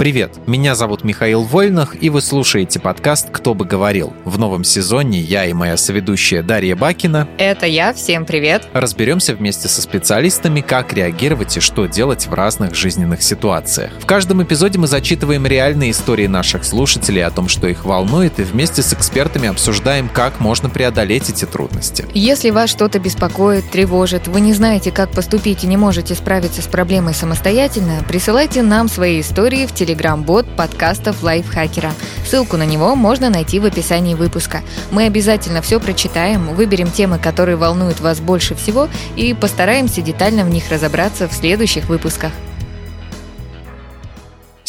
Привет, меня зовут Михаил Вольнах, и вы слушаете подкаст «Кто бы говорил». В новом сезоне я и моя соведущая Дарья Бакина Это я, всем привет. разберемся вместе со специалистами, как реагировать и что делать в разных жизненных ситуациях. В каждом эпизоде мы зачитываем реальные истории наших слушателей о том, что их волнует, и вместе с экспертами обсуждаем, как можно преодолеть эти трудности. Если вас что-то беспокоит, тревожит, вы не знаете, как поступить и не можете справиться с проблемой самостоятельно, присылайте нам свои истории в телеграм-бот подкастов Лайфхакера. Ссылку на него можно найти в описании выпуска. Мы обязательно все прочитаем, выберем темы, которые волнуют вас больше всего и постараемся детально в них разобраться в следующих выпусках.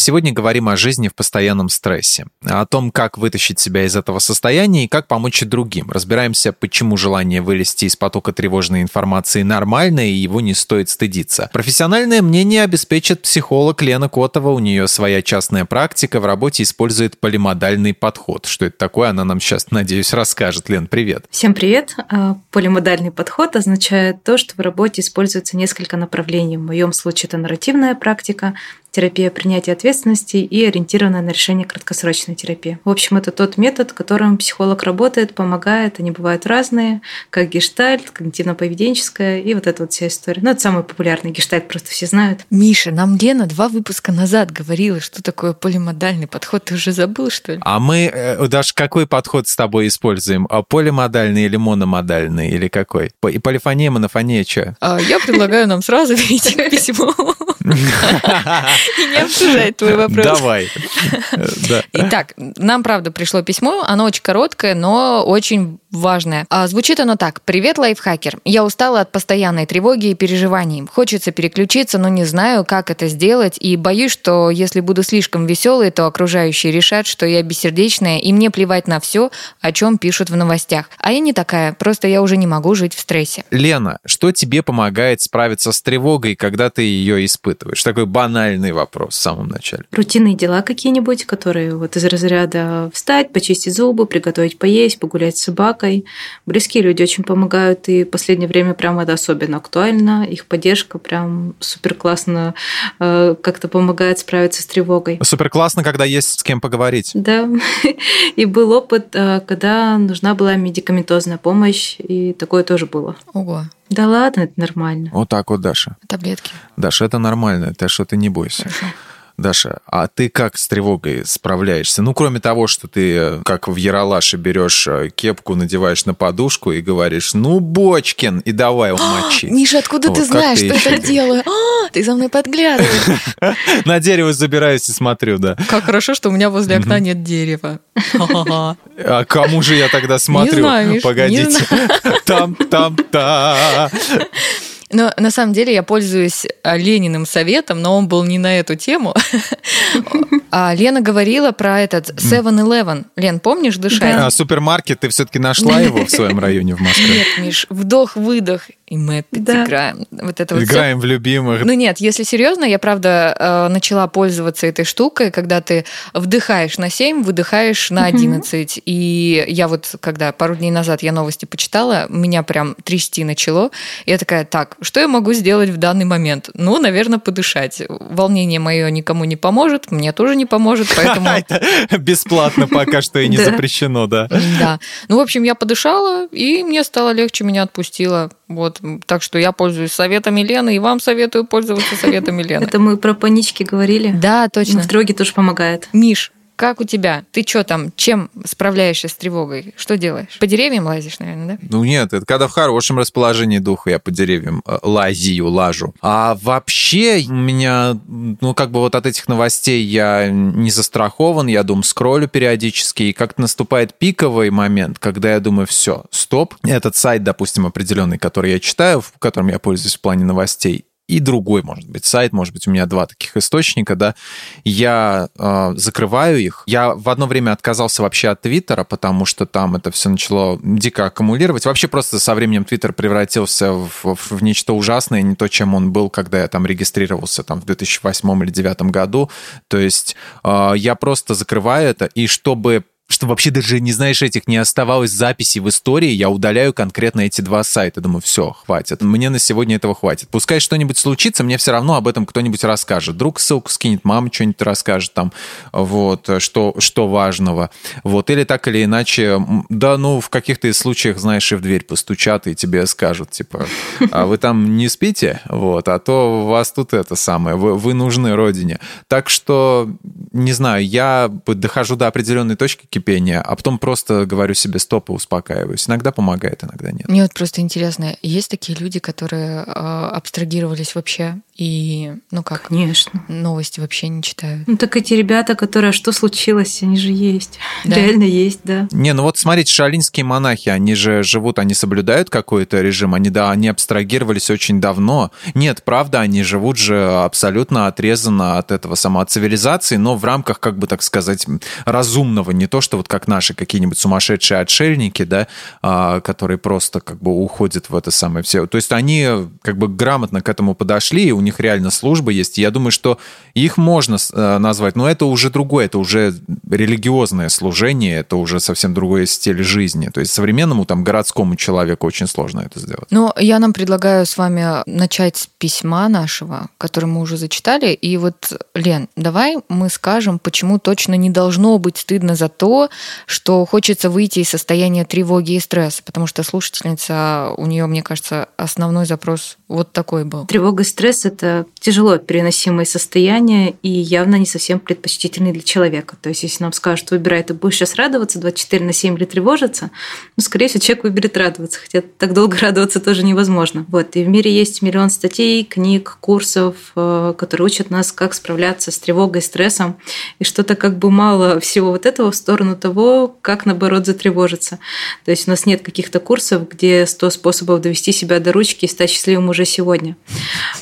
Сегодня говорим о жизни в постоянном стрессе, о том, как вытащить себя из этого состояния и как помочь другим. Разбираемся, почему желание вылезти из потока тревожной информации нормально и его не стоит стыдиться. Профессиональное мнение обеспечит психолог Лена Котова. У нее своя частная практика, в работе использует полимодальный подход. Что это такое, она нам сейчас, надеюсь, расскажет. Лен, привет. Всем привет! А, Полимодальный подход означает то, что в работе используется несколько направлений. В моем случае это нарративная практика, терапия принятия ответственности и ориентированная на решение краткосрочной терапии. В общем, это тот метод, которым психолог работает, помогает. Они бывают разные, как гештальт, когнитивно-поведенческая и вот эта вот вся история. Ну, это самый популярный гештальт, просто все знают. Миша, нам Лена два выпуска назад говорила, что такое полимодальный подход. Ты уже забыл, что ли? А мы, э, даже какой подход с тобой используем? А Полимодальный или мономодальный, или какой? И полифония, монофония, что? А, Я предлагаю нам сразу перейти к письму и не обсуждать твой вопрос. Давай. Да. Итак, нам, правда, пришло письмо. Оно очень короткое, но очень важное. А, звучит оно так. «Привет, лайфхакер. Я устала от постоянной тревоги и переживаний. Хочется переключиться, но не знаю, как это сделать, и боюсь, что если буду слишком веселой, то окружающие решат, что я бессердечная, и мне плевать на все, о чем пишут в новостях. А я не такая, просто я уже не могу жить в стрессе». Лена, что тебе помогает справиться с тревогой, когда ты ее испытываешь? Такой банальный вопрос в самом начале. Рутинные дела какие-нибудь, которые вот из разряда встать, почистить зубы, приготовить поесть, погулять с собакой. Близкие люди очень помогают, и в последнее время прям это особенно актуально. Их поддержка прям супер классно э, как-то помогает справиться с тревогой. Супер классно, когда есть с кем поговорить. Да, и был опыт, э, когда нужна была медикаментозная помощь, и такое тоже было. Ого, Да ладно, это нормально. Вот так вот, Даша. таблетки. Даша, это нормально, так что ты не бойся. Даша, а ты как с тревогой справляешься? Ну, кроме того, что ты, э, как в Яралаше, берешь э, кепку, надеваешь на подушку и говоришь, ну, Бочкин, и давай умочи. Миша, откуда Вот, ты знаешь, ты что еще это делаю? А, ты за мной подглядываешь. На дерево забираюсь и смотрю, да. Как хорошо, что у меня возле окна нет дерева. Ха-ха-ха. А кому же я тогда смотрю? Погодите. Там, там, та. Но на самом деле я пользуюсь а, Лениным советом, но он был не на эту тему. А Лена говорила про этот 7-Eleven. Лен, помнишь дышать? А супермаркет, ты все-таки нашла его в своем районе в Москве? Нет, Миш, вдох-выдох, и мы опять Да. играем. Вот это вот. Играем в любимых. Ну нет, если серьезно, я правда э, начала пользоваться этой штукой, когда ты вдыхаешь на 7, выдыхаешь на 11. И я вот, когда пару дней назад я новости почитала, меня прям трясти начало. Я такая, так, что я могу сделать в данный момент? Ну, наверное, подышать. Волнение мое никому не поможет, мне тоже не поможет, поэтому... Это бесплатно пока что и не запрещено, да. Да. Ну, в общем, я подышала, и мне стало легче, меня отпустило. Вот. Так что я пользуюсь советами Лены, и вам советую пользоваться советами Лены. Это мы про панички говорили. Да, точно. в тревоге тоже помогает. Миш, как у тебя? Ты что там? Чем справляешься с тревогой? Что делаешь? По деревьям лазишь, наверное, да? Ну нет, это когда в хорошем расположении духа я по деревьям э, лазию, лажу. А вообще у меня, ну как бы вот от этих новостей я не застрахован, я думаю, скроллю периодически, и как-то наступает пиковый момент, когда я думаю, все, стоп, этот сайт, допустим, определенный, который я читаю, в котором я пользуюсь в плане новостей, и другой, может быть, сайт, может быть, у меня два таких источника, да, я э, закрываю их. Я в одно время отказался вообще от Твиттера, потому что там это все начало дико аккумулировать. Вообще просто со временем Твиттер превратился в, в- в нечто ужасное, не то, чем он был, когда я там регистрировался там в 2008 или 2009 году. То есть э, я просто закрываю это, и чтобы что вообще даже, не знаешь, этих не оставалось записей в истории, я удаляю конкретно эти два сайта. Думаю, все, хватит. Мне на сегодня этого хватит. Пускай что-нибудь случится, мне все равно об этом кто-нибудь расскажет. Друг ссылку скинет, мама что-нибудь расскажет там, вот, что, что важного. Вот, или так или иначе, да, ну, в каких-то случаях, знаешь, и в дверь постучат, и тебе скажут, типа, а вы там не спите, вот, а то у вас тут это самое, вы, вы нужны родине. Так что, не знаю, я дохожу до определенной точки кипения, а потом просто говорю себе стоп и успокаиваюсь. Иногда помогает, иногда нет. Мне вот просто интересно, есть такие люди, которые э, абстрагировались вообще и, ну как? Конечно. Новости вообще не читают. Ну так эти ребята, которые что случилось, они же есть. Да? Реально есть, да. Не, ну вот смотрите, шалинские монахи, они же живут, они соблюдают какой-то режим, они, да, они абстрагировались очень давно. Нет, правда, они живут же абсолютно отрезанно от этого сама цивилизации, но в рамках, как бы так сказать, разумного, не то, что вот как наши какие-нибудь сумасшедшие отшельники, да, а, которые просто как бы уходят в это самое все. То есть они как бы грамотно к этому подошли, и у них реально служба есть. И я думаю, что их можно э, назвать, но это уже другое, это уже религиозное служение, это уже совсем другой стиль жизни. То есть современному там городскому человеку очень сложно это сделать. Ну, я нам предлагаю с вами начать с письма нашего, которое мы уже зачитали. И вот, Лен, давай мы скажем, почему точно не должно быть стыдно за то, что хочется выйти из состояния тревоги и стресса, потому что слушательница, у нее, мне кажется, основной запрос вот такой был. Тревога и стресс это тяжело переносимые состояния и явно не совсем предпочтительные для человека. То есть, если нам скажут, выбирай, ты будешь сейчас радоваться 24 на 7 или тревожиться, ну, скорее всего, человек выберет радоваться, хотя так долго радоваться тоже невозможно. Вот. И в мире есть миллион статей, книг, курсов, э, которые учат нас, как справляться с тревогой, стрессом, и что-то как бы мало всего вот этого в сторону того, как, наоборот, затревожиться. То есть у нас нет каких-то курсов, где 100 способов довести себя до ручки и стать счастливым уже сегодня.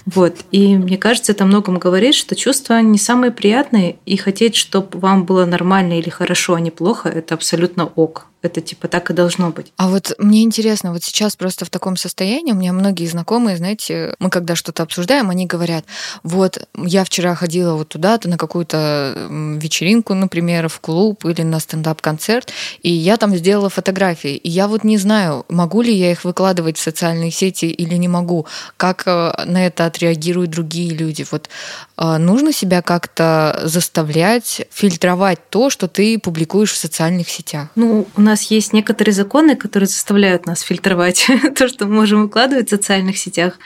Вот. И мне кажется, это многом говорит, что чувства не самые приятные, и хотеть, чтобы вам было нормально или хорошо, а не плохо, это абсолютно ок это типа так и должно быть. А вот мне интересно, вот сейчас просто в таком состоянии, у меня многие знакомые, знаете, мы когда что-то обсуждаем, они говорят, вот я вчера ходила вот туда-то на какую-то вечеринку, например, в клуб или на стендап-концерт, и я там сделала фотографии, и я вот не знаю, могу ли я их выкладывать в социальные сети или не могу, как э, на это отреагируют другие люди. Вот э, нужно себя как-то заставлять фильтровать то, что ты публикуешь в социальных сетях. Ну, у нас есть некоторые законы, которые заставляют нас фильтровать то, что мы можем выкладывать в социальных сетях.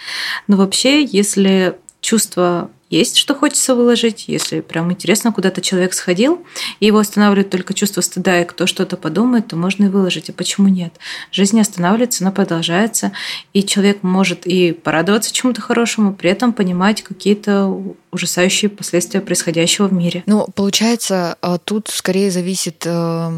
Но вообще, если чувство есть, что хочется выложить, если прям интересно, куда-то человек сходил, и его останавливает только чувство стыда, и кто что-то подумает, то можно и выложить. А почему нет? Жизнь не останавливается, она продолжается, и человек может и порадоваться чему-то хорошему, при этом понимать какие-то ужасающие последствия происходящего в мире. Ну, получается, а, тут скорее зависит э,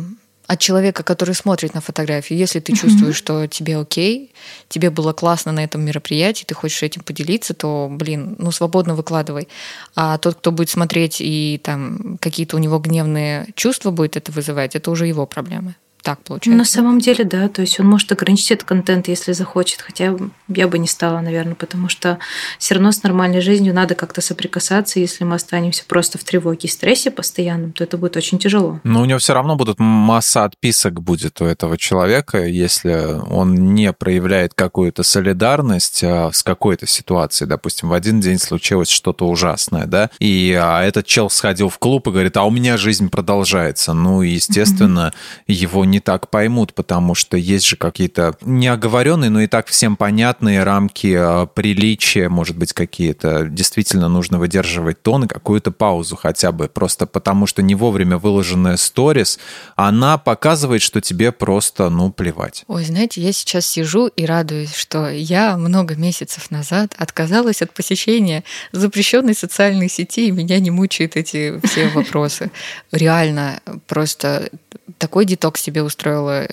от человека, который смотрит на фотографию. Если ты чувствуешь, что тебе окей, тебе было классно на этом мероприятии, ты хочешь этим поделиться, то, блин, ну свободно выкладывай. А тот, кто будет смотреть и там какие-то у него гневные чувства будет это вызывать, это уже его проблемы так получается. На самом деле, да. То есть он может ограничить этот контент, если захочет. Хотя я бы не стала, наверное, потому что все равно с нормальной жизнью надо как-то соприкасаться. Если мы останемся просто в тревоге и стрессе постоянном, то это будет очень тяжело. Но у него все равно будут масса отписок будет у этого человека, если он не проявляет какую-то солидарность а, с какой-то ситуацией. Допустим, в один день случилось что-то ужасное, да, и а, этот чел сходил в клуб и говорит, а у меня жизнь продолжается. Ну, естественно, mm-hmm. его не не так поймут, потому что есть же какие-то неоговоренные, но и так всем понятные рамки а, приличия, может быть, какие-то. Действительно нужно выдерживать тон и какую-то паузу хотя бы, просто потому что не вовремя выложенная сторис, она показывает, что тебе просто, ну, плевать. Ой, знаете, я сейчас сижу и радуюсь, что я много месяцев назад отказалась от посещения запрещенной социальной сети, и меня не мучают эти все вопросы. Реально, просто такой деток себе устроила.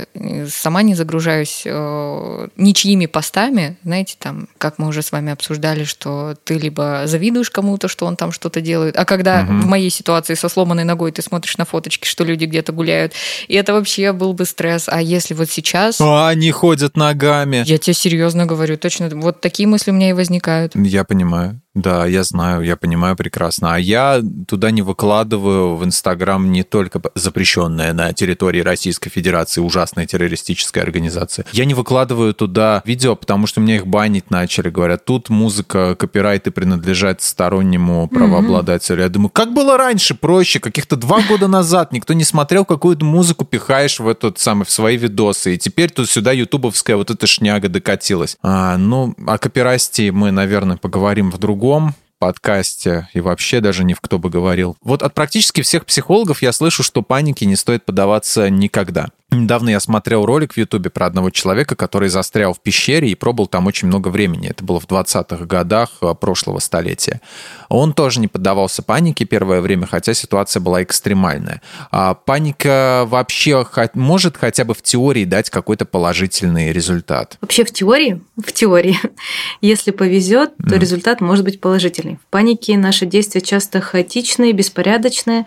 Сама не загружаюсь э, ничьими постами. Знаете, там, как мы уже с вами обсуждали, что ты либо завидуешь кому-то, что он там что-то делает, а когда угу. в моей ситуации со сломанной ногой ты смотришь на фоточки, что люди где-то гуляют, и это вообще был бы стресс. А если вот сейчас... А они ходят ногами. Я тебе серьезно говорю, точно. Вот такие мысли у меня и возникают. Я понимаю. Да, я знаю, я понимаю прекрасно. А я туда не выкладываю в Инстаграм не только запрещенная на территории Российской Федерации ужасная террористическая организация. Я не выкладываю туда видео, потому что меня их банить начали. Говорят, тут музыка, копирайты принадлежат стороннему правообладателю. Mm-hmm. Я думаю, как было раньше, проще, каких-то два года назад никто не смотрел, какую-то музыку пихаешь в этот самый, в свои видосы. И теперь тут сюда ютубовская вот эта шняга докатилась. А, ну, о копирасте мы, наверное, поговорим в другом другом подкасте и вообще даже не в кто бы говорил. Вот от практически всех психологов я слышу, что панике не стоит поддаваться никогда. Недавно я смотрел ролик в Ютубе про одного человека, который застрял в пещере и пробыл там очень много времени. Это было в 20-х годах э, прошлого столетия. Он тоже не поддавался панике первое время, хотя ситуация была экстремальная. А паника вообще может хотя бы в теории дать какой-то положительный результат? Вообще в теории, в теории, если повезет, то mm. результат может быть положительный. В панике наши действия часто хаотичные, беспорядочные.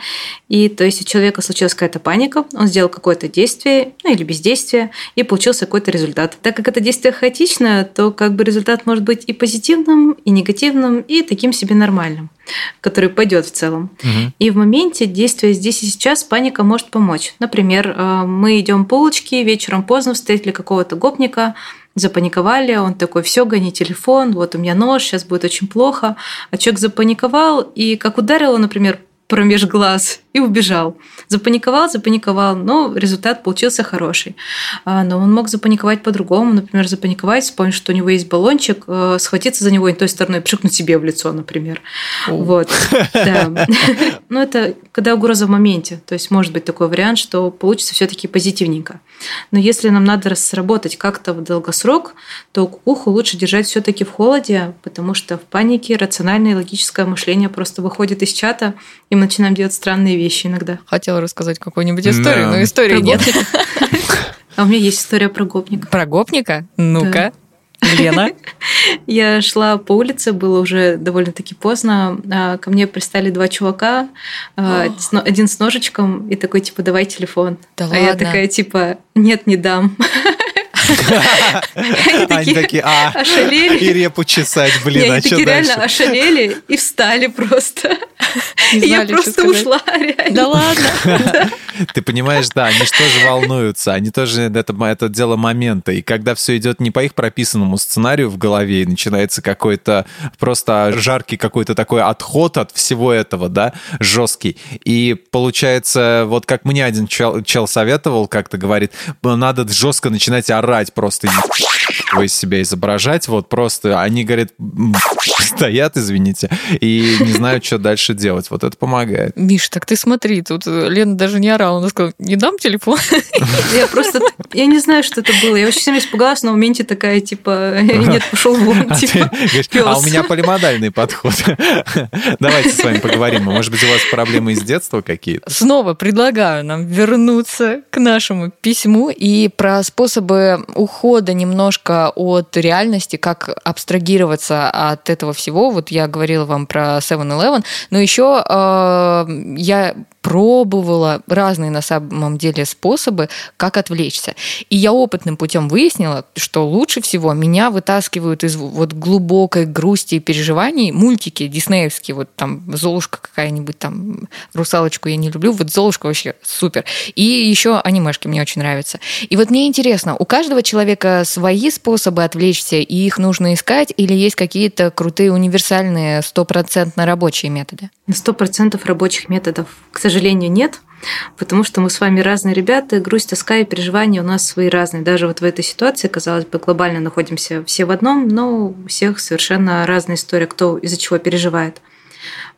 И то есть у человека случилась какая-то паника, он сделал какое-то действие, действие, ну или бездействие, и получился какой-то результат. Так как это действие хаотично, то как бы результат может быть и позитивным, и негативным, и таким себе нормальным который пойдет в целом. Угу. И в моменте действия здесь и сейчас паника может помочь. Например, э, мы идем по улочке, вечером поздно встретили какого-то гопника, запаниковали, он такой, все, гони телефон, вот у меня нож, сейчас будет очень плохо. А человек запаниковал, и как ударило, например, промеж глаз и убежал. Запаниковал, запаниковал, но результат получился хороший. А, но он мог запаниковать по-другому, например, запаниковать, вспомнить, что у него есть баллончик, э, схватиться за него не той стороной, пшикнуть себе в лицо, например. О. Вот. Да. Но это когда угроза в моменте. То есть может быть такой вариант, что получится все-таки позитивненько. Но если нам надо сработать как-то в долгосрок, то кукуху лучше держать все-таки в холоде, потому что в панике рациональное и логическое мышление просто выходит из чата, и мы начинаем делать странные вещи иногда. Хотела рассказать какую-нибудь историю, но истории нет. А у меня есть история про гопника. Про гопника? Ну-ка. Лена? Я шла по улице, было уже довольно-таки поздно. А, ко мне пристали два чувака, а, один с ножичком и такой, типа, давай телефон. Да а ладно? я такая, типа, нет, не дам. Они такие, а, ошалели. И репу чесать, блин, а что дальше? реально ошалели и встали просто. Я просто ушла, реально. Да ладно. Ты понимаешь, да, они же тоже волнуются, они тоже, это, это дело момента. И когда все идет не по их прописанному сценарию в голове, и начинается какой-то просто жаркий какой-то такой отход от всего этого, да, жесткий. И получается, вот как мне один чел, чел советовал, как-то говорит, надо жестко начинать орать просто из себя изображать, вот просто они, говорят, стоят, извините, и не знают, что дальше делать. Вот это помогает. Миш, так ты смотри, тут Лена даже не орала, она сказала, не дам телефон. Я просто, я не знаю, что это было. Я очень сильно испугалась, но в моменте такая, типа, нет, пошел вон, а типа, А у меня полимодальный подход. Давайте с вами поговорим. Может быть, у вас проблемы из детства какие-то? Снова предлагаю нам вернуться к нашему письму и про способы ухода немножко от реальности, как абстрагироваться от этого всего. Вот я говорила вам про 7-Eleven, но еще э, я пробовала разные на самом деле способы, как отвлечься. И я опытным путем выяснила, что лучше всего меня вытаскивают из вот глубокой грусти и переживаний мультики диснеевские, вот там Золушка какая-нибудь, там Русалочку я не люблю, вот Золушка вообще супер. И еще анимешки мне очень нравятся. И вот мне интересно, у каждого человека свои способы отвлечься, и их нужно искать, или есть какие-то крутые универсальные стопроцентно рабочие методы? Сто процентов рабочих методов, к сожалению, сожалению, нет, потому что мы с вами разные ребята, грусть, тоска и переживания у нас свои разные. Даже вот в этой ситуации, казалось бы, глобально находимся все в одном, но у всех совершенно разная история, кто из-за чего переживает.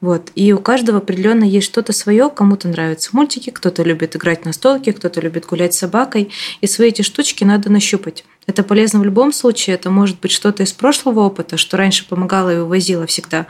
Вот. И у каждого определенно есть что-то свое, кому-то нравятся мультики, кто-то любит играть на столке, кто-то любит гулять с собакой. И свои эти штучки надо нащупать. Это полезно в любом случае. Это может быть что-то из прошлого опыта, что раньше помогало и увозило всегда.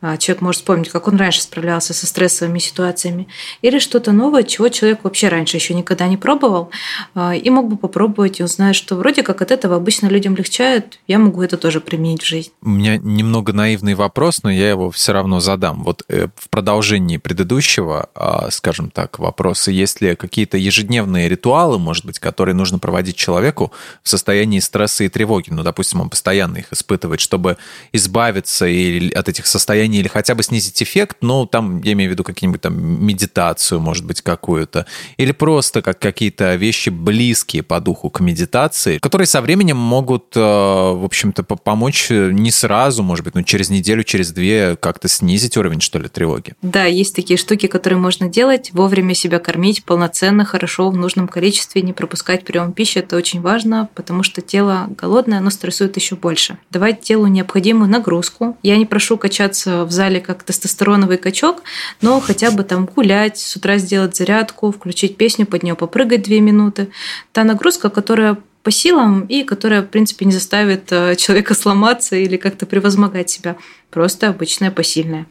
А, человек может вспомнить, как он раньше справлялся со стрессовыми ситуациями. Или что-то новое, чего человек вообще раньше еще никогда не пробовал. А, и мог бы попробовать, и узнать, что вроде как от этого обычно людям легчает. Я могу это тоже применить в жизнь. У меня немного наивный вопрос, но я его все равно задам. Вот э, в продолжении предыдущего, а, скажем так, вопроса, есть ли какие-то ежедневные ритуалы, может быть, которые нужно проводить человеку в состоянии состоянии стресса и тревоги. Ну, допустим, он постоянно их испытывает, чтобы избавиться или от этих состояний или хотя бы снизить эффект, ну, там, я имею в виду какие-нибудь там медитацию, может быть, какую-то, или просто как какие-то вещи близкие по духу к медитации, которые со временем могут, э, в общем-то, помочь не сразу, может быть, ну, через неделю, через две как-то снизить уровень, что ли, тревоги. Да, есть такие штуки, которые можно делать, вовремя себя кормить полноценно, хорошо, в нужном количестве, не пропускать прием пищи, это очень важно, потому что тело голодное, оно стрессует еще больше. Давать телу необходимую нагрузку. Я не прошу качаться в зале как тестостероновый качок, но хотя бы там гулять, с утра сделать зарядку, включить песню, под нее попрыгать две минуты. Та нагрузка, которая по силам и которая, в принципе, не заставит э, человека сломаться или как-то превозмогать себя. Просто обычная посильная.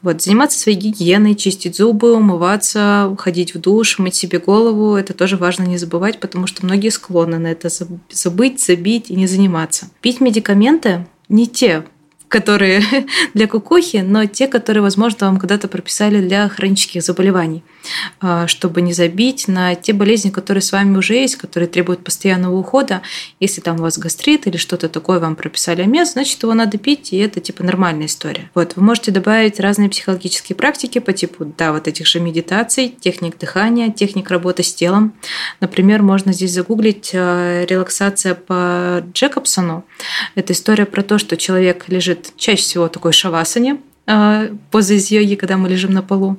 Вот, заниматься своей гигиеной, чистить зубы, умываться, ходить в душ, мыть себе голову. Это тоже важно не забывать, потому что многие склонны на это забыть, забить и не заниматься. Пить медикаменты не те, которые для кукухи, но те, которые, возможно, вам когда-то прописали для хронических заболеваний, чтобы не забить на те болезни, которые с вами уже есть, которые требуют постоянного ухода. Если там у вас гастрит или что-то такое вам прописали амес, значит, его надо пить, и это типа нормальная история. Вот, вы можете добавить разные психологические практики по типу, да, вот этих же медитаций, техник дыхания, техник работы с телом. Например, можно здесь загуглить а, релаксация по Джекобсону. Это история про то, что человек лежит чаще всего такой шавасане, поза из йоги, когда мы лежим на полу.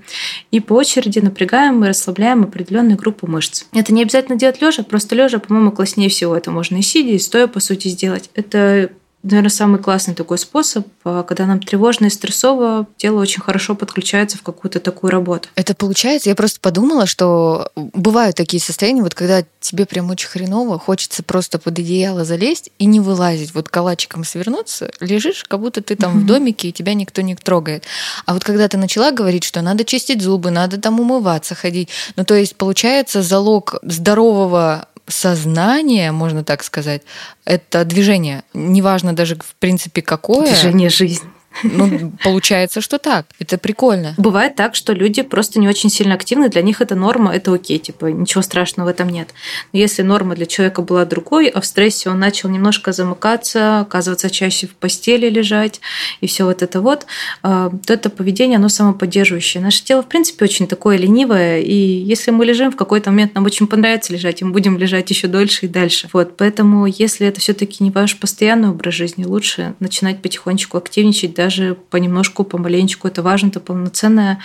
И по очереди напрягаем и расслабляем определенную группу мышц. Это не обязательно делать лежа, просто лежа, по-моему, класснее всего. Это можно и сидя, и стоя, по сути, сделать. Это наверное, самый классный такой способ, а, когда нам тревожно и стрессово, тело очень хорошо подключается в какую-то такую работу. Это получается, я просто подумала, что бывают такие состояния, вот когда тебе прям очень хреново, хочется просто под одеяло залезть и не вылазить, вот калачиком свернуться, лежишь, как будто ты там mm-hmm. в домике, и тебя никто не трогает. А вот когда ты начала говорить, что надо чистить зубы, надо там умываться, ходить, ну то есть получается залог здорового сознание, можно так сказать, это движение. Неважно даже, в принципе, какое. Движение жизни. Ну, получается, что так. Это прикольно. Бывает так, что люди просто не очень сильно активны, для них это норма, это окей, типа ничего страшного в этом нет. Но если норма для человека была другой, а в стрессе он начал немножко замыкаться, оказываться чаще в постели лежать и все вот это вот, а, то это поведение, оно самоподдерживающее. Наше тело, в принципе, очень такое ленивое, и если мы лежим, в какой-то момент нам очень понравится лежать, и мы будем лежать еще дольше и дальше. Вот, поэтому, если это все-таки не ваш постоянный образ жизни, лучше начинать потихонечку активничать, даже понемножку, помаленечку. Это важно, это полноценная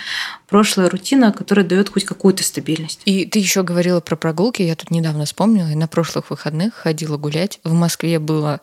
прошлая рутина, которая дает хоть какую-то стабильность. И ты еще говорила про прогулки. Я тут недавно вспомнила, и на прошлых выходных ходила гулять. В Москве было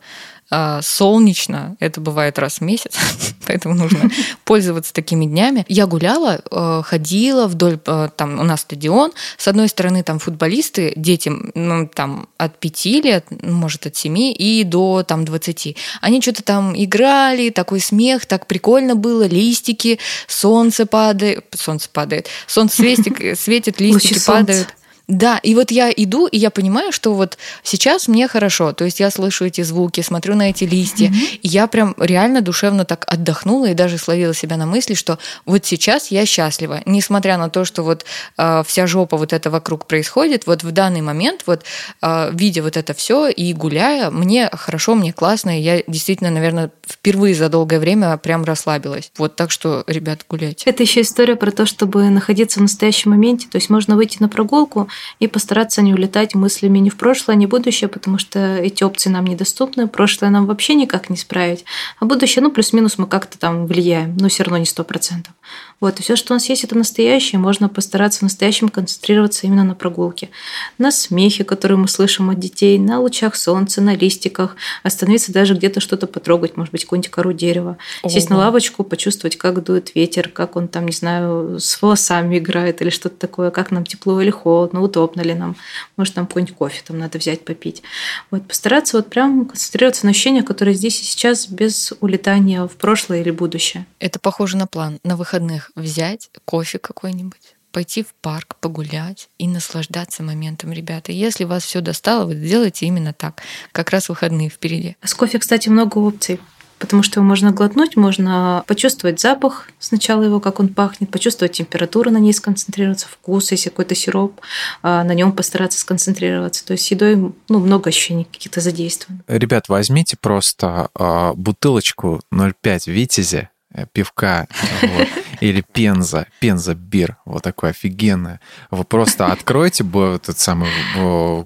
солнечно, это бывает раз в месяц, поэтому нужно пользоваться такими днями. Я гуляла, э, ходила вдоль, э, там у нас стадион, с одной стороны там футболисты, дети ну, там от пяти лет, может от семи и до там двадцати. Они что-то там играли, такой смех, так прикольно было, листики, солнце падает, солнце падает, солнце светит, светит листики падают. Да, и вот я иду, и я понимаю, что вот сейчас мне хорошо. То есть я слышу эти звуки, смотрю на эти листья, mm-hmm. и я прям реально душевно так отдохнула и даже словила себя на мысли, что вот сейчас я счастлива. Несмотря на то, что вот э, вся жопа вот это вокруг происходит, вот в данный момент, вот э, видя вот это все и гуляя, мне хорошо, мне классно, и я действительно, наверное, впервые за долгое время прям расслабилась. Вот так что, ребят, гуляйте. Это еще история про то, чтобы находиться в настоящем моменте. То есть можно выйти на прогулку, и постараться не улетать мыслями ни в прошлое, ни в будущее, потому что эти опции нам недоступны. Прошлое нам вообще никак не справить, а будущее, ну, плюс-минус мы как-то там влияем, но все равно не сто процентов. Вот, и все, что у нас есть, это настоящее. Можно постараться в настоящем концентрироваться именно на прогулке. На смехе, который мы слышим от детей, на лучах солнца, на листиках. Остановиться даже где-то что-то потрогать, может быть, какую-нибудь кору дерева. Ого. Сесть на лавочку, почувствовать, как дует ветер, как он там, не знаю, с волосами играет или что-то такое, как нам тепло или холодно, удобно ли нам. Может, нам какой-нибудь кофе там надо взять, попить. Вот, постараться вот прям концентрироваться на ощущениях, которые здесь и сейчас, без улетания в прошлое или будущее. Это похоже на план. На выходных взять кофе какой-нибудь, пойти в парк, погулять и наслаждаться моментом, ребята. Если вас все достало, вы сделайте именно так. Как раз выходные впереди. А с кофе, кстати, много опций. Потому что его можно глотнуть, можно почувствовать запах сначала его, как он пахнет, почувствовать температуру на ней, сконцентрироваться, вкус, если какой-то сироп, а, на нем постараться сконцентрироваться. То есть едой ну, много ощущений каких-то задействованных. Ребят, возьмите просто э, бутылочку 0,5 Витязи, э, пивка, вот, или Пенза, Пенза бир, вот такой офигенная. Вы просто откройте этот самый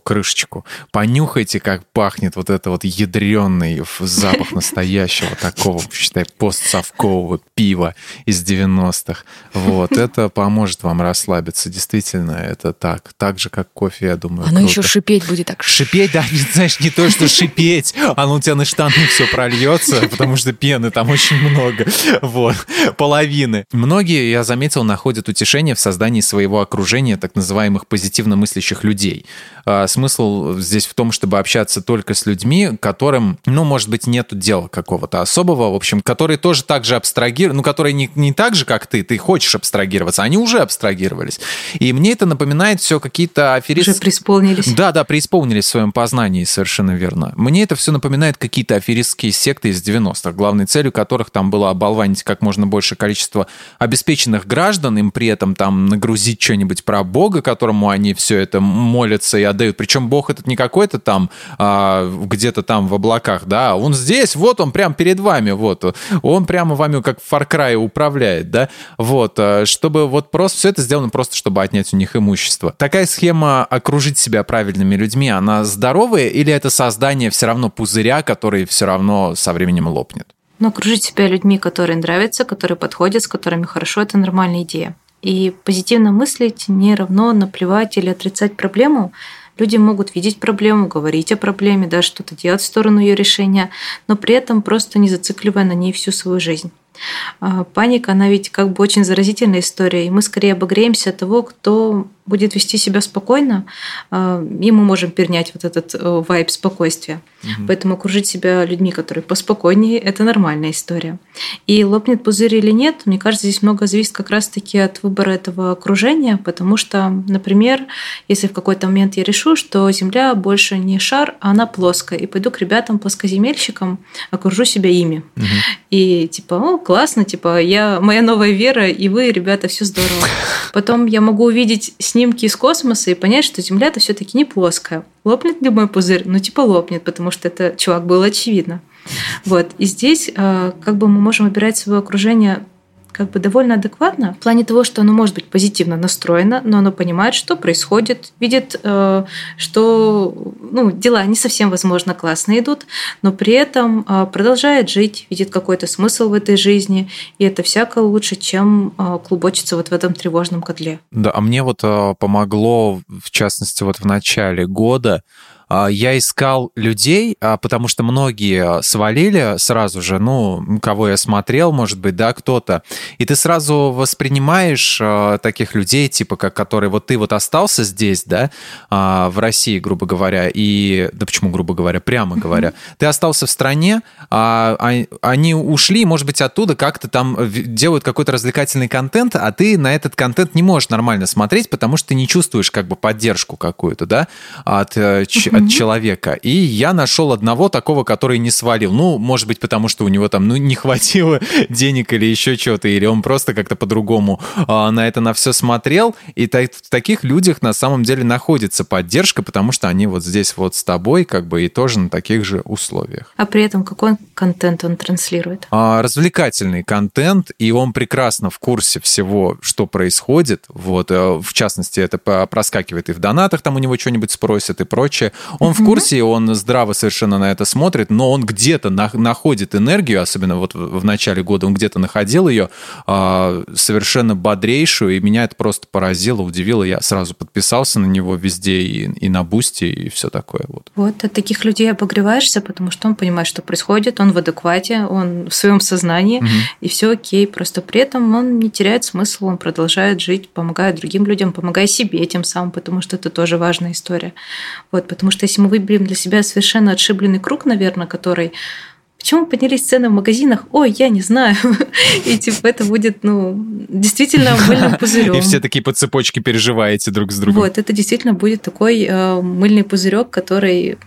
крышечку, понюхайте, как пахнет вот это вот ядреный запах настоящего такого, считай, постсовкового пива из 90-х. Вот, это поможет вам расслабиться. Действительно, это так. Так же, как кофе, я думаю. Оно круто. еще шипеть будет так. Шипеть, да, не, знаешь, не то, что шипеть, оно у тебя на штаны все прольется, потому что пены там очень много. Вот, половины. Многие, я заметил, находят утешение в создании своего окружения так называемых позитивно мыслящих людей. А, смысл здесь в том, чтобы общаться только с людьми, которым, ну, может быть, нету дела какого-то особого, в общем, которые тоже так же абстрагируют, ну, которые не, не так же, как ты, ты хочешь абстрагироваться, они уже абстрагировались. И мне это напоминает все какие-то аферисты... Уже преисполнились. Да, да, преисполнились в своем познании, совершенно верно. Мне это все напоминает какие-то аферистские секты из 90-х, главной целью которых там было оболванить как можно больше количество обеспеченных граждан, им при этом там нагрузить что-нибудь про Бога, которому они все это молятся и отдают. Причем Бог этот не какой-то там а, где-то там в облаках, да, он здесь, вот он прям перед вами, вот, он прямо вами как в Far Cry управляет, да, вот, а, чтобы вот просто все это сделано просто, чтобы отнять у них имущество. Такая схема окружить себя правильными людьми, она здоровая или это создание все равно пузыря, который все равно со временем лопнет? Но окружить себя людьми, которые нравятся, которые подходят, с которыми хорошо, это нормальная идея. И позитивно мыслить не равно наплевать или отрицать проблему. Люди могут видеть проблему, говорить о проблеме, да, что-то делать в сторону ее решения, но при этом просто не зацикливая на ней всю свою жизнь. А, паника, она ведь как бы очень заразительная история, и мы скорее обогреемся от того, кто будет вести себя спокойно, а, и мы можем перенять вот этот э, вайб спокойствия. Угу. Поэтому окружить себя людьми, которые поспокойнее, это нормальная история. И лопнет пузырь или нет, мне кажется, здесь много зависит как раз-таки от выбора этого окружения, потому что, например, если в какой-то момент я решу, что Земля больше не шар, а она плоская, и пойду к ребятам плоскоземельщикам, окружу себя ими. Угу. И типа, о, классно, типа, я моя новая вера, и вы, ребята, все здорово. Потом я могу увидеть снимки из космоса и понять, что Земля-то все-таки не плоская. Лопнет ли мой пузырь? Ну, типа лопнет, потому что это, чувак, было очевидно. Вот. И здесь э, как бы мы можем выбирать свое окружение как бы довольно адекватно в плане того, что оно может быть позитивно настроено, но оно понимает, что происходит, видит, э, что ну, дела не совсем, возможно, классно идут, но при этом э, продолжает жить, видит какой-то смысл в этой жизни, и это всяко лучше, чем э, клубочиться вот в этом тревожном котле. Да, а мне вот помогло, в частности, вот в начале года я искал людей, а, потому что многие свалили сразу же, ну, кого я смотрел, может быть, да, кто-то. И ты сразу воспринимаешь а, таких людей, типа, как которые вот ты вот остался здесь, да, в России, грубо говоря, и, да почему, грубо говоря, прямо говоря, ты остался в стране, они ушли, может быть, оттуда как-то там делают какой-то развлекательный контент, а ты на этот контент не можешь нормально смотреть, потому что ты не чувствуешь как бы поддержку какую-то, да, от, от человека. И я нашел одного такого, который не свалил. Ну, может быть, потому что у него там ну, не хватило денег или еще чего-то, или он просто как-то по-другому а, на это на все смотрел. И так, в таких людях на самом деле находится поддержка, потому что они вот здесь вот с тобой, как бы и тоже на таких же условиях. А при этом какой контент он транслирует? А, развлекательный контент, и он прекрасно в курсе всего, что происходит. Вот, э, в частности, это проскакивает и в донатах, там у него что-нибудь спросят и прочее. Он в курсе, он здраво совершенно на это смотрит, но он где-то на, находит энергию, особенно вот в, в начале года он где-то находил ее э, совершенно бодрейшую, и меня это просто поразило, удивило. Я сразу подписался на него везде и, и на Boosty, и все такое. Вот. вот от таких людей обогреваешься, потому что он понимает, что происходит, он в адеквате, он в своем сознании, угу. и все окей. Просто при этом он не теряет смысл, он продолжает жить, помогает другим людям, помогая себе тем самым, потому что это тоже важная история. Вот, потому что если мы выберем для себя совершенно отшибленный круг, наверное, который Почему поднялись цены в магазинах? Ой, я не знаю. И типа это будет, ну, действительно мыльным пузырем. И все такие по цепочке переживаете друг с другом. Вот, это действительно будет такой э, мыльный пузырек, который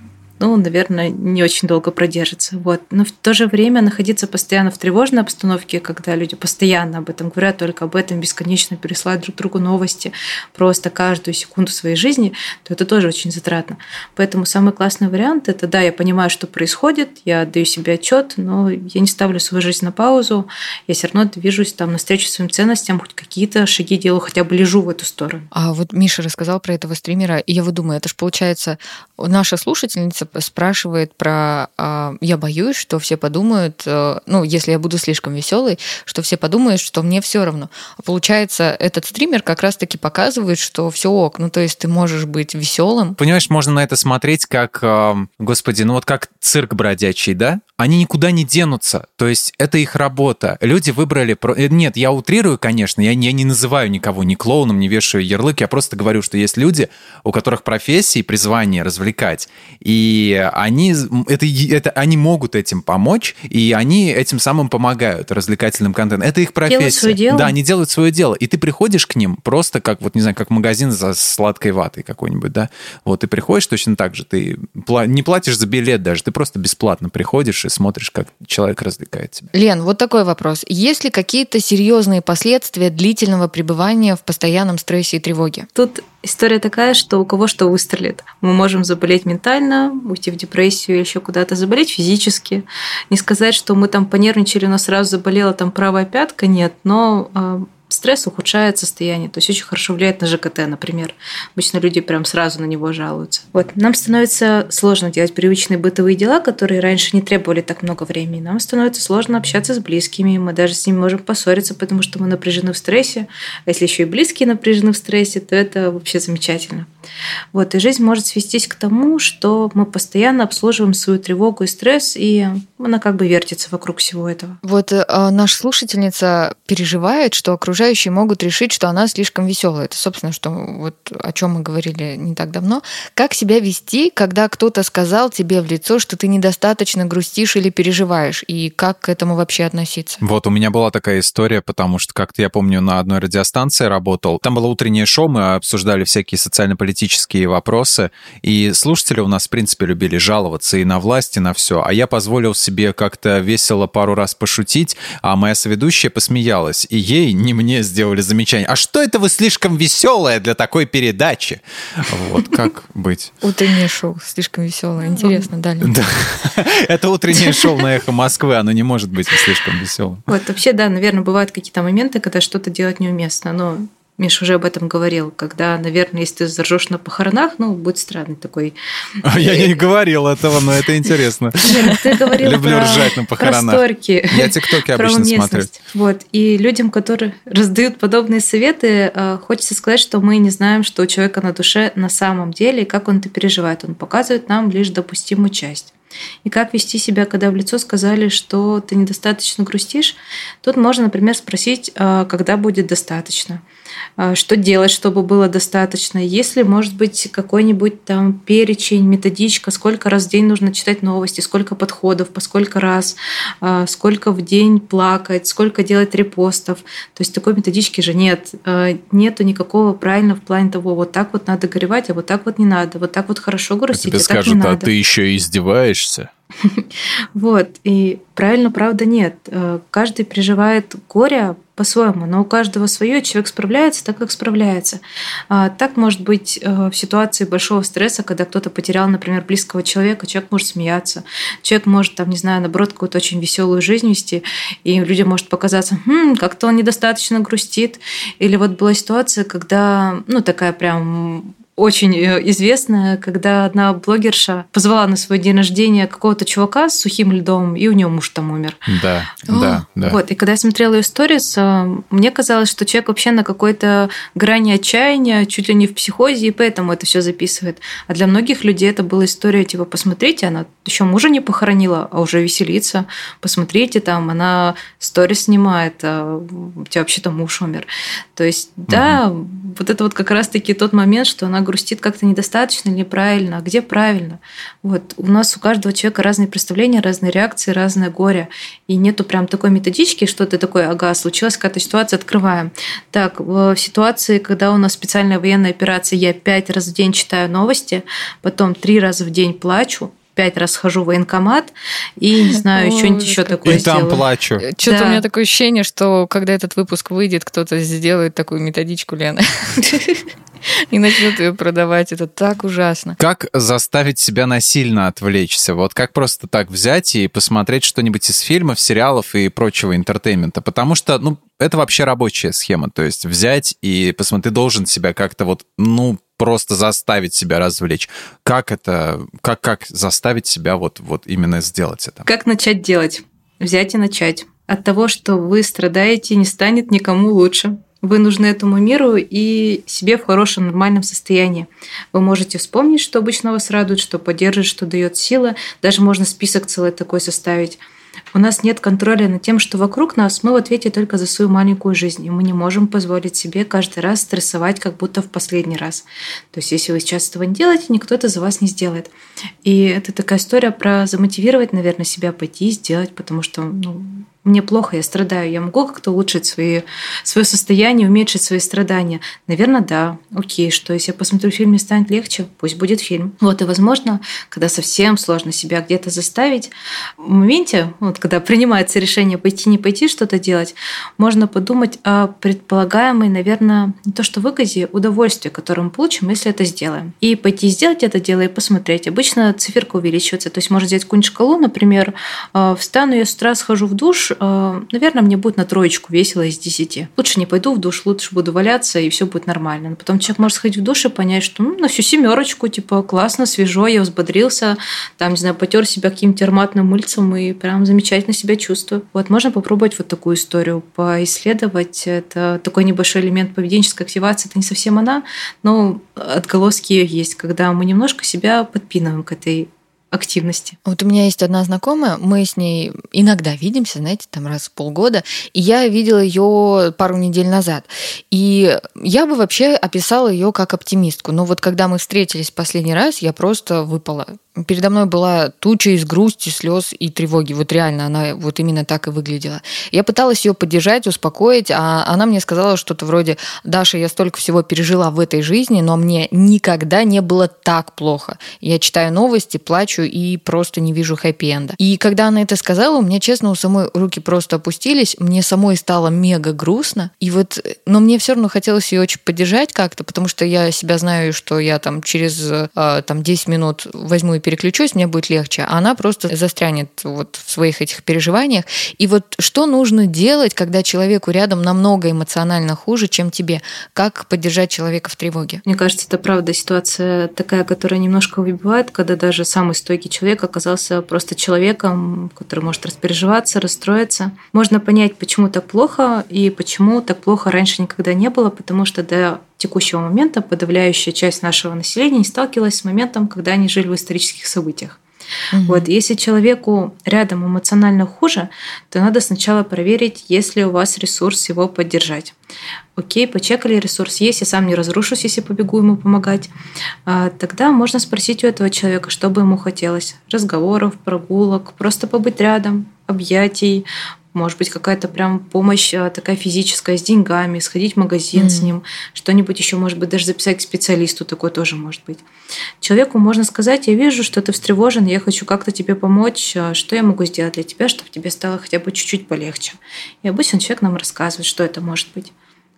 ну, наверное, не очень долго продержится. Вот. Но в то же время находиться постоянно в тревожной обстановке, когда люди постоянно об этом говорят, только об этом бесконечно пересылают друг другу новости просто каждую секунду своей жизни, то это тоже очень затратно. Поэтому самый классный вариант – это, да, я понимаю, что происходит, я отдаю себе отчет, но я не ставлю свою жизнь на паузу, я все равно движусь там навстречу своим ценностям, хоть какие-то шаги делаю, хотя бы лежу в эту сторону. А вот Миша рассказал про этого стримера, и я вот думаю, это же получается, наша слушательница спрашивает про а, «я боюсь, что все подумают, э, ну, если я буду слишком веселый, что все подумают, что мне все равно». А получается, этот стример как раз-таки показывает, что все ок, ну, то есть ты можешь быть веселым. Понимаешь, можно на это смотреть как, э, господи, ну вот как цирк бродячий, да? Они никуда не денутся, то есть это их работа. Люди выбрали... Э, нет, я утрирую, конечно, я, я не называю никого ни клоуном, не вешаю ярлык, я просто говорю, что есть люди, у которых профессии, призвание развлекать, и они, это, это, они могут этим помочь, и они этим самым помогают развлекательным контентом. Это их профессия. Делают свое дело. Да, они делают свое дело, и ты приходишь к ним просто как, вот не знаю, как магазин за сладкой ватой какой-нибудь, да, вот ты приходишь точно так же, ты не платишь за билет даже, ты просто бесплатно приходишь и смотришь, как человек развлекает тебя. Лен, вот такой вопрос. Есть ли какие-то серьезные последствия длительного пребывания в постоянном стрессе и тревоге? Тут история такая, что у кого что выстрелит. Мы можем заболеть ментально, уйти в депрессию, еще куда-то заболеть физически. Не сказать, что мы там понервничали, у нас сразу заболела там правая пятка, нет, но а, стресс ухудшает состояние, то есть очень хорошо влияет на ЖКТ, например. Обычно люди прям сразу на него жалуются. Вот. Нам становится сложно делать привычные бытовые дела, которые раньше не требовали так много времени. Нам становится сложно общаться с близкими, мы даже с ними можем поссориться, потому что мы напряжены в стрессе. А если еще и близкие напряжены в стрессе, то это вообще замечательно. Вот. И жизнь может свестись к тому, что мы постоянно обслуживаем свою тревогу и стресс, и она как бы вертится вокруг всего этого. Вот э, наша слушательница переживает, что окружающие могут решить, что она слишком веселая. Это, собственно, что вот о чем мы говорили не так давно. Как себя вести, когда кто-то сказал тебе в лицо, что ты недостаточно грустишь или переживаешь, и как к этому вообще относиться? Вот у меня была такая история, потому что как-то я помню на одной радиостанции работал. Там было утреннее шоу, мы обсуждали всякие социально-политические вопросы, и слушатели у нас, в принципе, любили жаловаться и на власть, и на все. А я позволил себе как-то весело пару раз пошутить, а моя соведущая посмеялась, и ей, не мне, сделали замечание. А что это вы слишком веселая для такой передачи? Вот как быть? Утреннее шоу слишком веселое. Интересно, далее. Да. Это утреннее шоу на Эхо Москвы, оно не может быть слишком веселым. Вот вообще, да, наверное, бывают какие-то моменты, когда что-то делать неуместно, но Миш уже об этом говорил, когда, наверное, если ты заржешь на похоронах, ну, будет странный такой. А я не говорил этого, но это интересно. Ты говорил Люблю ржать на похоронах. Про сторки, я тиктоки обычно смотрю. Вот. И людям, которые раздают подобные советы, э, хочется сказать, что мы не знаем, что у человека на душе на самом деле, и как он это переживает. Он показывает нам лишь допустимую часть. И как вести себя, когда в лицо сказали, что ты недостаточно грустишь, тут можно, например, спросить, э, когда будет достаточно. А, что делать, чтобы было достаточно, если, может быть, какой-нибудь там перечень, методичка, сколько раз в день нужно читать новости, сколько подходов, по сколько раз, а, сколько в день плакать, сколько делать репостов. То есть такой методички же нет. А, нету никакого правильного в плане того, вот так вот надо горевать, а вот так вот не надо, вот так вот хорошо грустить, а, тебе а скажут, так не надо. а ты еще издеваешься? Вот, и правильно, правда, нет. Э, каждый переживает горе по-своему, но у каждого свое, человек справляется так, как справляется. А так может быть э, в ситуации большого стресса, когда кто-то потерял, например, близкого человека, человек может смеяться, человек может, там, не знаю, наоборот, какую-то очень веселую жизнь вести, и людям может показаться, хм, как-то он недостаточно грустит. Или вот была ситуация, когда, ну, такая прям очень э, известная, когда одна блогерша позвала на свой день рождения какого-то чувака с сухим льдом, и у нее муж там умер. Да, О, да, да. Вот, и когда я смотрела ее сторис, э, мне казалось, что человек вообще на какой-то грани отчаяния, чуть ли не в психозе, и поэтому это все записывает. А для многих людей это была история, типа, посмотрите, она еще мужа не похоронила, а уже веселится. Посмотрите, там, она сторис снимает, а у тебя вообще-то муж умер. То есть, да, угу. вот это вот как раз-таки тот момент, что она грустит как-то недостаточно или неправильно, а где правильно. Вот у нас у каждого человека разные представления, разные реакции, разное горе. И нету прям такой методички, что ты такой, ага, случилась какая-то ситуация, открываем. Так, в ситуации, когда у нас специальная военная операция, я пять раз в день читаю новости, потом три раза в день плачу, пять раз схожу в военкомат и, не знаю, что-нибудь еще такое И там сделаю. плачу. Что-то Да. у меня такое ощущение, что когда этот выпуск выйдет, кто-то сделает такую методичку Лены и начнет ее продавать. Это так ужасно. Как заставить себя насильно отвлечься? Вот как просто так взять и посмотреть что-нибудь из фильмов, сериалов и прочего entertainment а? Потому что, ну, это вообще рабочая схема. То есть взять и посмотреть, ты должен себя как-то вот, ну, просто заставить себя развлечь. Как это, как, как заставить себя вот, вот именно сделать это? Как начать делать? Взять и начать. От того, что вы страдаете, не станет никому лучше. Вы нужны этому миру и себе в хорошем, нормальном состоянии. Вы можете вспомнить, что обычно вас радует, что поддерживает, что дает силы. Даже можно список целый такой составить. У нас нет контроля над тем, что вокруг нас. Мы в ответе только за свою маленькую жизнь. И мы не можем позволить себе каждый раз стрессовать, как будто в последний раз. То есть, если вы сейчас этого не делаете, никто это за вас не сделает. И это такая история про замотивировать, наверное, себя пойти и сделать, потому что ну, мне плохо, я страдаю, я могу как-то улучшить свои, свое состояние, уменьшить свои страдания? Наверное, да. Окей, что если я посмотрю фильм, мне станет легче, пусть будет фильм. Вот, и возможно, когда совсем сложно себя где-то заставить, в моменте, вот когда принимается решение пойти, не пойти что-то делать, можно подумать о предполагаемой, наверное, не то что выгоде, удовольствии, которое мы получим, если это сделаем. И пойти сделать это дело и посмотреть. Обычно циферка увеличивается. То есть можно взять какую-нибудь шкалу, например, э, встану, я с утра схожу в душ, э, наверное, мне будет на троечку весело из 10. Лучше не пойду в душ, лучше буду валяться, и все будет нормально. Но потом человек может сходить в душ и понять, что ну, на всю семерочку, типа, классно, свежо, я взбодрился, там, не знаю, потер себя каким-то ароматным мыльцем и прям замечательно себя чувствую. Вот можно попробовать вот такую историю поисследовать. Это такой небольшой элемент поведенческой активации. Это не совсем она, но отголоски есть, когда мы немножко себя подпинываем к этой активности. Вот у меня есть одна знакомая, мы с ней иногда видимся, знаете, там раз в полгода, и я видела ее пару недель назад. И я бы вообще описала ее как оптимистку. Но вот когда мы встретились последний раз, я просто выпала. Передо мной была туча из грусти, слез и тревоги. Вот реально она вот именно так и выглядела. Я пыталась ее поддержать, успокоить, а она мне сказала что-то вроде «Даша, я столько всего пережила в этой жизни, но мне никогда не было так плохо. Я читаю новости, плачу и просто не вижу хэппи-энда». И когда она это сказала, у меня, честно, у самой руки просто опустились, мне самой стало мега грустно. И вот, но мне все равно хотелось ее очень поддержать как-то, потому что я себя знаю, что я там через э, там, 10 минут возьму и переключусь, мне будет легче. А она просто застрянет вот в своих этих переживаниях. И вот что нужно делать, когда человеку рядом намного эмоционально хуже, чем тебе? Как поддержать человека в тревоге? Мне кажется, это правда ситуация такая, которая немножко выбивает, когда даже самый стойкий человек оказался просто человеком, который может распереживаться, расстроиться. Можно понять, почему так плохо и почему так плохо раньше никогда не было, потому что до текущего момента подавляющая часть нашего населения не сталкивалась с моментом, когда они жили в исторических событиях. Угу. Вот, если человеку рядом эмоционально хуже, то надо сначала проверить, есть ли у вас ресурс его поддержать. Окей, почекали, ресурс есть, я сам не разрушусь, если побегу ему помогать. А, тогда можно спросить у этого человека, что бы ему хотелось. Разговоров, прогулок, просто побыть рядом, объятий, может быть, какая-то прям помощь а, такая физическая с деньгами, сходить в магазин mm-hmm. с ним, что-нибудь еще, может быть, даже записать к специалисту, такое тоже может быть. Человеку можно сказать, я вижу, что ты встревожен, я хочу как-то тебе помочь, что я могу сделать для тебя, чтобы тебе стало хотя бы чуть-чуть полегче. И обычно человек нам рассказывает, что это может быть.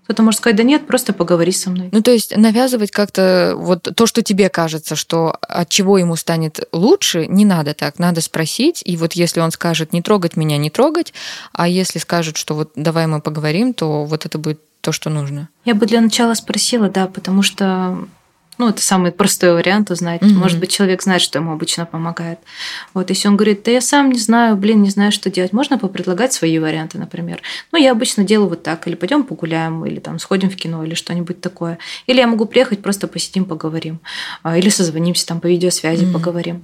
Кто-то может сказать, да нет, просто поговори со мной. Ну, то есть навязывать как-то вот то, что тебе кажется, что от чего ему станет лучше, не надо так. Надо спросить, и вот если он скажет не трогать меня, не трогать, а если скажет, что вот давай мы поговорим, то вот это будет то, что нужно. Я бы для начала спросила, да, потому что ну, это самый простой вариант узнать. Mm-hmm. Может быть, человек знает, что ему обычно помогает. Вот, если он говорит, да я сам не знаю, блин, не знаю, что делать, можно попредлагать свои варианты, например. Ну, я обычно делаю вот так, или пойдем погуляем, или там сходим в кино, или что-нибудь такое. Или я могу приехать, просто посидим, поговорим. Или созвонимся там по видеосвязи, mm-hmm. поговорим.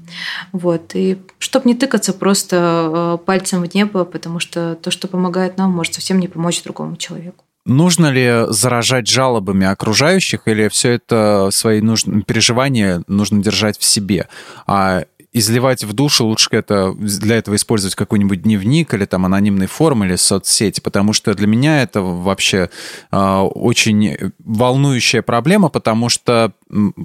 Вот, и чтобы не тыкаться просто пальцем в небо, потому что то, что помогает нам, может совсем не помочь другому человеку. Нужно ли заражать жалобами окружающих, или все это свои нужные переживания нужно держать в себе? А изливать в душу, лучше это для этого использовать какой-нибудь дневник или там анонимный форм или соцсети, потому что для меня это вообще э, очень волнующая проблема, потому что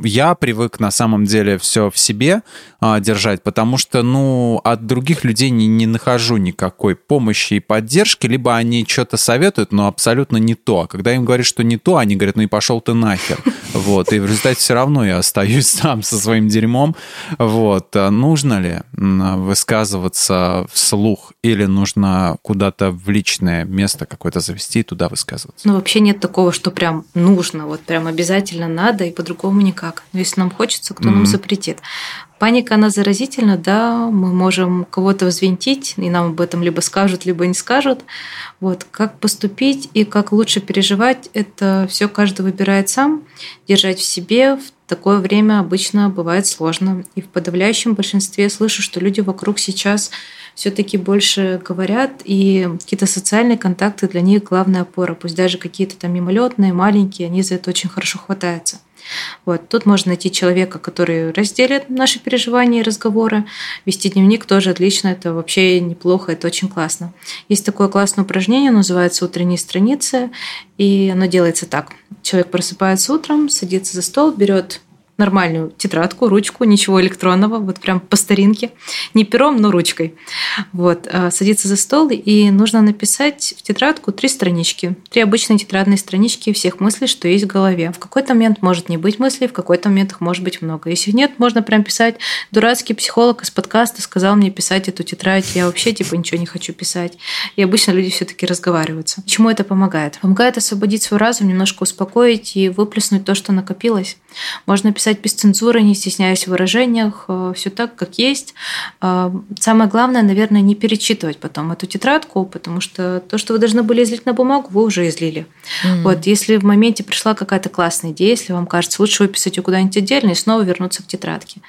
я привык на самом деле все в себе а, держать, потому что, ну, от других людей не, не нахожу никакой помощи и поддержки, либо они что-то советуют, но абсолютно не то. А когда им говорят, что не то, они говорят, ну и пошел ты нахер. Вот, и в результате все равно я остаюсь сам со своим дерьмом. Вот, нужно ли высказываться вслух или нужно куда-то в личное место какое-то завести и туда высказываться? Ну, вообще нет такого, что прям нужно, вот прям обязательно надо, и по-другому никак. Но если нам хочется, кто mm-hmm. нам запретит? Паника, она заразительна, да, мы можем кого-то взвинтить, и нам об этом либо скажут, либо не скажут. Вот, как поступить и как лучше переживать, это все каждый выбирает сам. Держать в себе в такое время обычно бывает сложно. И в подавляющем большинстве слышу, что люди вокруг сейчас все-таки больше говорят, и какие-то социальные контакты для них главная опора. Пусть даже какие-то там мимолетные, маленькие, они за это очень хорошо хватаются. Вот. Тут можно найти человека, который разделит наши переживания и разговоры. Вести дневник тоже отлично, это вообще неплохо, это очень классно. Есть такое классное упражнение, называется «Утренние страницы», и оно делается так. Человек просыпается утром, садится за стол, берет нормальную тетрадку, ручку, ничего электронного, вот прям по старинке, не пером, но ручкой. Вот, а, садиться за стол, и нужно написать в тетрадку три странички, три обычные тетрадные странички всех мыслей, что есть в голове. В какой-то момент может не быть мыслей, в какой-то момент их может быть много. Если нет, можно прям писать. Дурацкий психолог из подкаста сказал мне писать эту тетрадь, я вообще типа ничего не хочу писать. И обычно люди все-таки разговариваются. Чему это помогает? Помогает освободить свой разум, немножко успокоить и выплеснуть то, что накопилось. Можно писать без цензуры, не стесняясь в выражениях, э, все так, как есть. Э, самое главное, наверное, не перечитывать потом эту тетрадку, потому что то, что вы должны были излить на бумагу, вы уже излили. Mm-hmm. Вот, если в моменте пришла какая-то классная идея, если вам кажется, лучше выписать ее куда-нибудь отдельно и снова вернуться к тетрадке.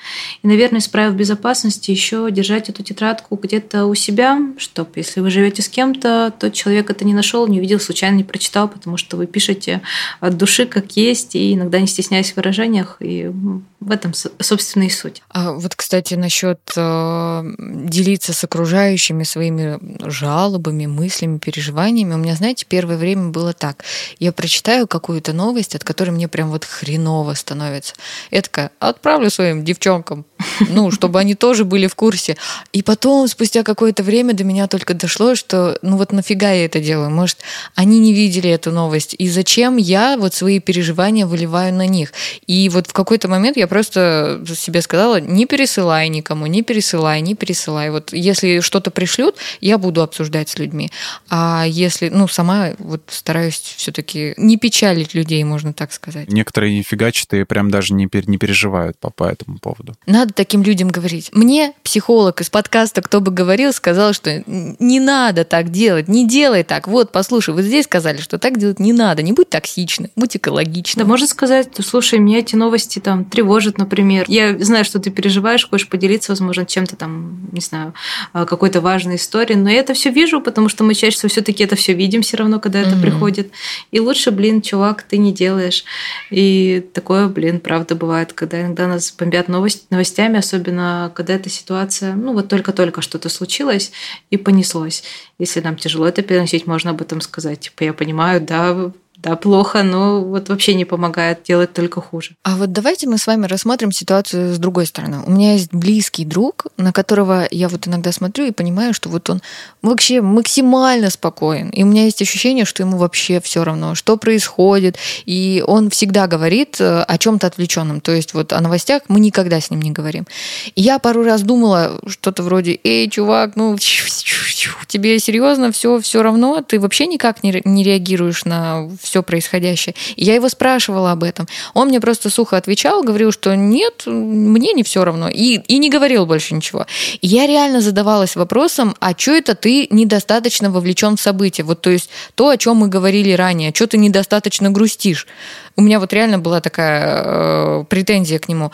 И, наверное, из правил безопасности еще держать эту тетрадку где-то у себя, чтобы, если вы живете с кем-то, тот человек это не нашел, не увидел, случайно не прочитал, потому что вы пишете от души, как есть, и иногда не стесняясь в выражениях, и 嗯。В этом, собственно, и суть. А вот, кстати, насчет э, делиться с окружающими своими жалобами, мыслями, переживаниями. У меня, знаете, первое время было так. Я прочитаю какую-то новость, от которой мне прям вот хреново становится. Я такая, отправлю своим девчонкам, ну, чтобы они тоже были в курсе. И потом, спустя какое-то время до меня только дошло, что, ну вот нафига я это делаю? Может, они не видели эту новость, и зачем я вот свои переживания выливаю на них? И вот в какой-то момент я просто себе сказала, не пересылай никому, не пересылай, не пересылай. Вот если что-то пришлют, я буду обсуждать с людьми. А если, ну, сама вот стараюсь все-таки не печалить людей, можно так сказать. Некоторые нифигачатые прям даже не, пер, не переживают по, по этому поводу. Надо таким людям говорить. Мне психолог из подкаста «Кто бы говорил» сказал, что не надо так делать, не делай так. Вот, послушай, вы здесь сказали, что так делать не надо. Не будь токсичным, будь экологичным. Да можно сказать, слушай, меня эти новости там тревожат, например. Я знаю, что ты переживаешь, хочешь поделиться, возможно, чем-то там, не знаю, а, какой-то важной историей, но я это все вижу, потому что мы чаще всего все-таки это все видим все равно, когда это mm-hmm. приходит. И лучше, блин, чувак, ты не делаешь. И такое, блин, правда бывает, когда иногда нас бомбят новость, новостями, особенно когда эта ситуация, ну вот только-только что-то случилось и понеслось. Если нам тяжело это переносить, можно об этом сказать. Типа, я понимаю, да, да, плохо, но вот вообще не помогает, делать только хуже. А вот давайте мы с вами рассмотрим ситуацию с другой стороны. У меня есть близкий друг, на которого я вот иногда смотрю и понимаю, что вот он вообще максимально спокоен. И у меня есть ощущение, что ему вообще все равно, что происходит. И он всегда говорит э, о чем-то отвлеченном. То есть вот о новостях мы никогда с ним не говорим. И я пару раз думала что-то вроде, эй, чувак, ну тебе серьезно все все равно, ты вообще никак не, не реагируешь на все происходящее. И я его спрашивала об этом. Он мне просто сухо отвечал, говорил, что нет, мне не все равно. И, и не говорил больше ничего. И я реально задавалась вопросом, а что это ты недостаточно вовлечен в события? Вот то есть то, о чем мы говорили ранее, что ты недостаточно грустишь. У меня вот реально была такая э, претензия к нему.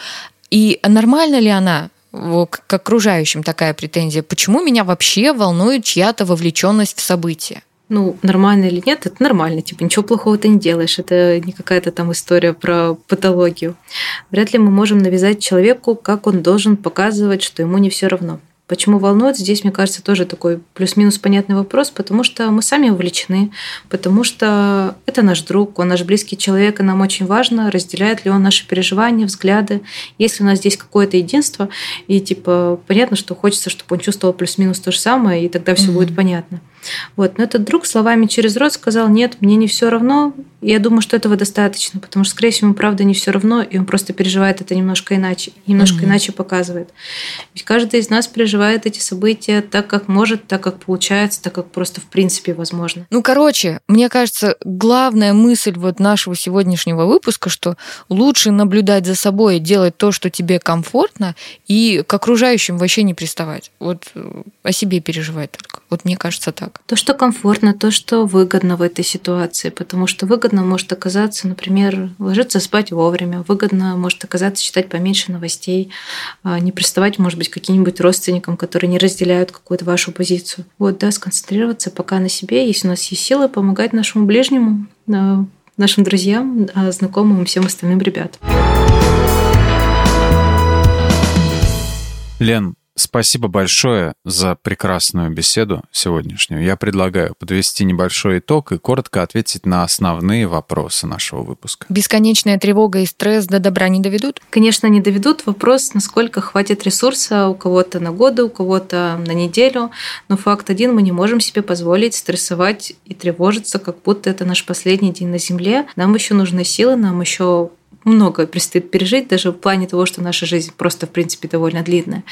И нормально ли она? к окружающим такая претензия. Почему меня вообще волнует чья-то вовлеченность в события? Ну, нормально или нет, это нормально. Типа, ничего плохого ты не делаешь. Это не какая-то там история про патологию. Вряд ли мы можем навязать человеку, как он должен показывать, что ему не все равно. Почему волнует? Здесь, мне кажется, тоже такой плюс-минус понятный вопрос, потому что мы сами увлечены, потому что это наш друг, он наш близкий человек, и нам очень важно, разделяет ли он наши переживания, взгляды. Если у нас здесь какое-то единство, и типа понятно, что хочется, чтобы он чувствовал плюс-минус то же самое, и тогда все mm-hmm. будет понятно. Вот. Но этот друг словами через рот сказал, нет, мне не все равно. И я думаю, что этого достаточно, потому что, скорее всего, ему правда не все равно, и он просто переживает это немножко иначе, немножко mm-hmm. иначе показывает. Ведь каждый из нас переживает эти события так, как может, так, как получается, так, как просто в принципе возможно. Ну, короче, мне кажется, главная мысль вот нашего сегодняшнего выпуска, что лучше наблюдать за собой, делать то, что тебе комфортно, и к окружающим вообще не приставать. Вот э, о себе переживать только. Вот мне кажется так так? То, что комфортно, то, что выгодно в этой ситуации, потому что выгодно может оказаться, например, ложиться спать вовремя, выгодно может оказаться читать поменьше новостей, а, не приставать, может быть, каким-нибудь родственникам, которые не разделяют какую-то вашу позицию. Вот, да, сконцентрироваться пока на себе, если у нас есть силы, помогать нашему ближнему, а, нашим друзьям, а, знакомым и всем остальным ребятам. Лен, Спасибо большое за прекрасную беседу сегодняшнюю. Я предлагаю подвести небольшой итог и коротко ответить на основные вопросы нашего выпуска. Бесконечная тревога и стресс до добра не доведут? Конечно, не доведут. Вопрос, насколько хватит ресурса у кого-то на годы, у кого-то на неделю. Но факт один, мы не можем себе позволить стрессовать и тревожиться, как будто это наш последний день на Земле. Нам еще нужны силы, нам еще много предстоит пережить, даже в плане того, что наша жизнь просто, в принципе, довольно длинная.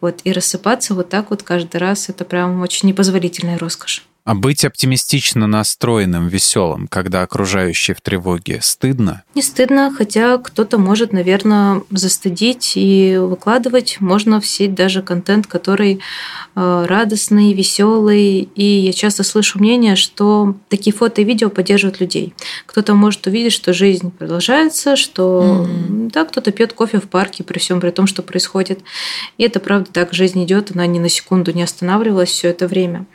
Вот, и рассыпаться вот так вот каждый раз – это прям очень непозволительная роскошь. А быть оптимистично настроенным, веселым, когда окружающие в тревоге, стыдно? Не стыдно, хотя кто-то может, наверное, застыдить и выкладывать. Можно в сеть даже контент, который э, радостный, веселый. И я часто слышу мнение, что такие фото и видео поддерживают людей. Кто-то может увидеть, что жизнь продолжается, что mm-hmm. да, кто-то пьет кофе в парке при всем при том, что происходит. И это правда так, жизнь идет, она ни на секунду не останавливалась все это время.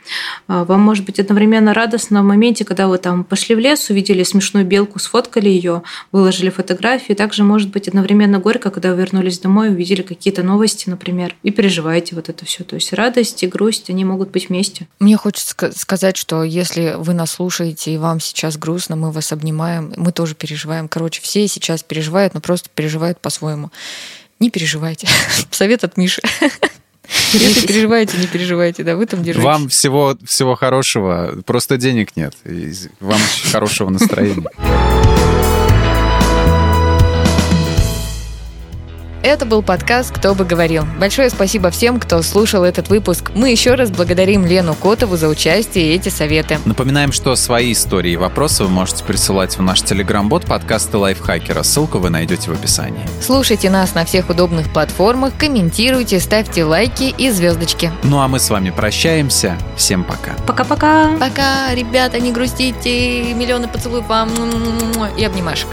А, вам может может быть одновременно радостно в моменте, когда вы там пошли в лес, увидели смешную белку, сфоткали ее, выложили фотографии. Также может быть одновременно горько, когда вы вернулись домой, увидели какие-то новости, например, и переживаете вот это все. То есть радость и грусть, они могут быть вместе. Мне хочется сказать, что если вы нас слушаете и вам сейчас грустно, мы вас обнимаем, мы тоже переживаем. Короче, все сейчас переживают, но просто переживают по-своему. Не переживайте. Совет от Миши. Если переживаете, не переживайте, да, вы там держитесь. Вам всего, всего хорошего, просто денег нет. Вам хорошего настроения. Это был подкаст «Кто бы говорил». Большое спасибо всем, кто слушал этот выпуск. Мы еще раз благодарим Лену Котову за участие и эти советы. Напоминаем, что свои истории и вопросы вы можете присылать в наш телеграм-бот подкаста Лайфхакера. Ссылку вы найдете в описании. Слушайте нас на всех удобных платформах, комментируйте, ставьте лайки и звездочки. Ну а мы с вами прощаемся. Всем пока. Пока-пока. Пока, ребята, не грустите. Миллионы поцелуев вам и обнимашек.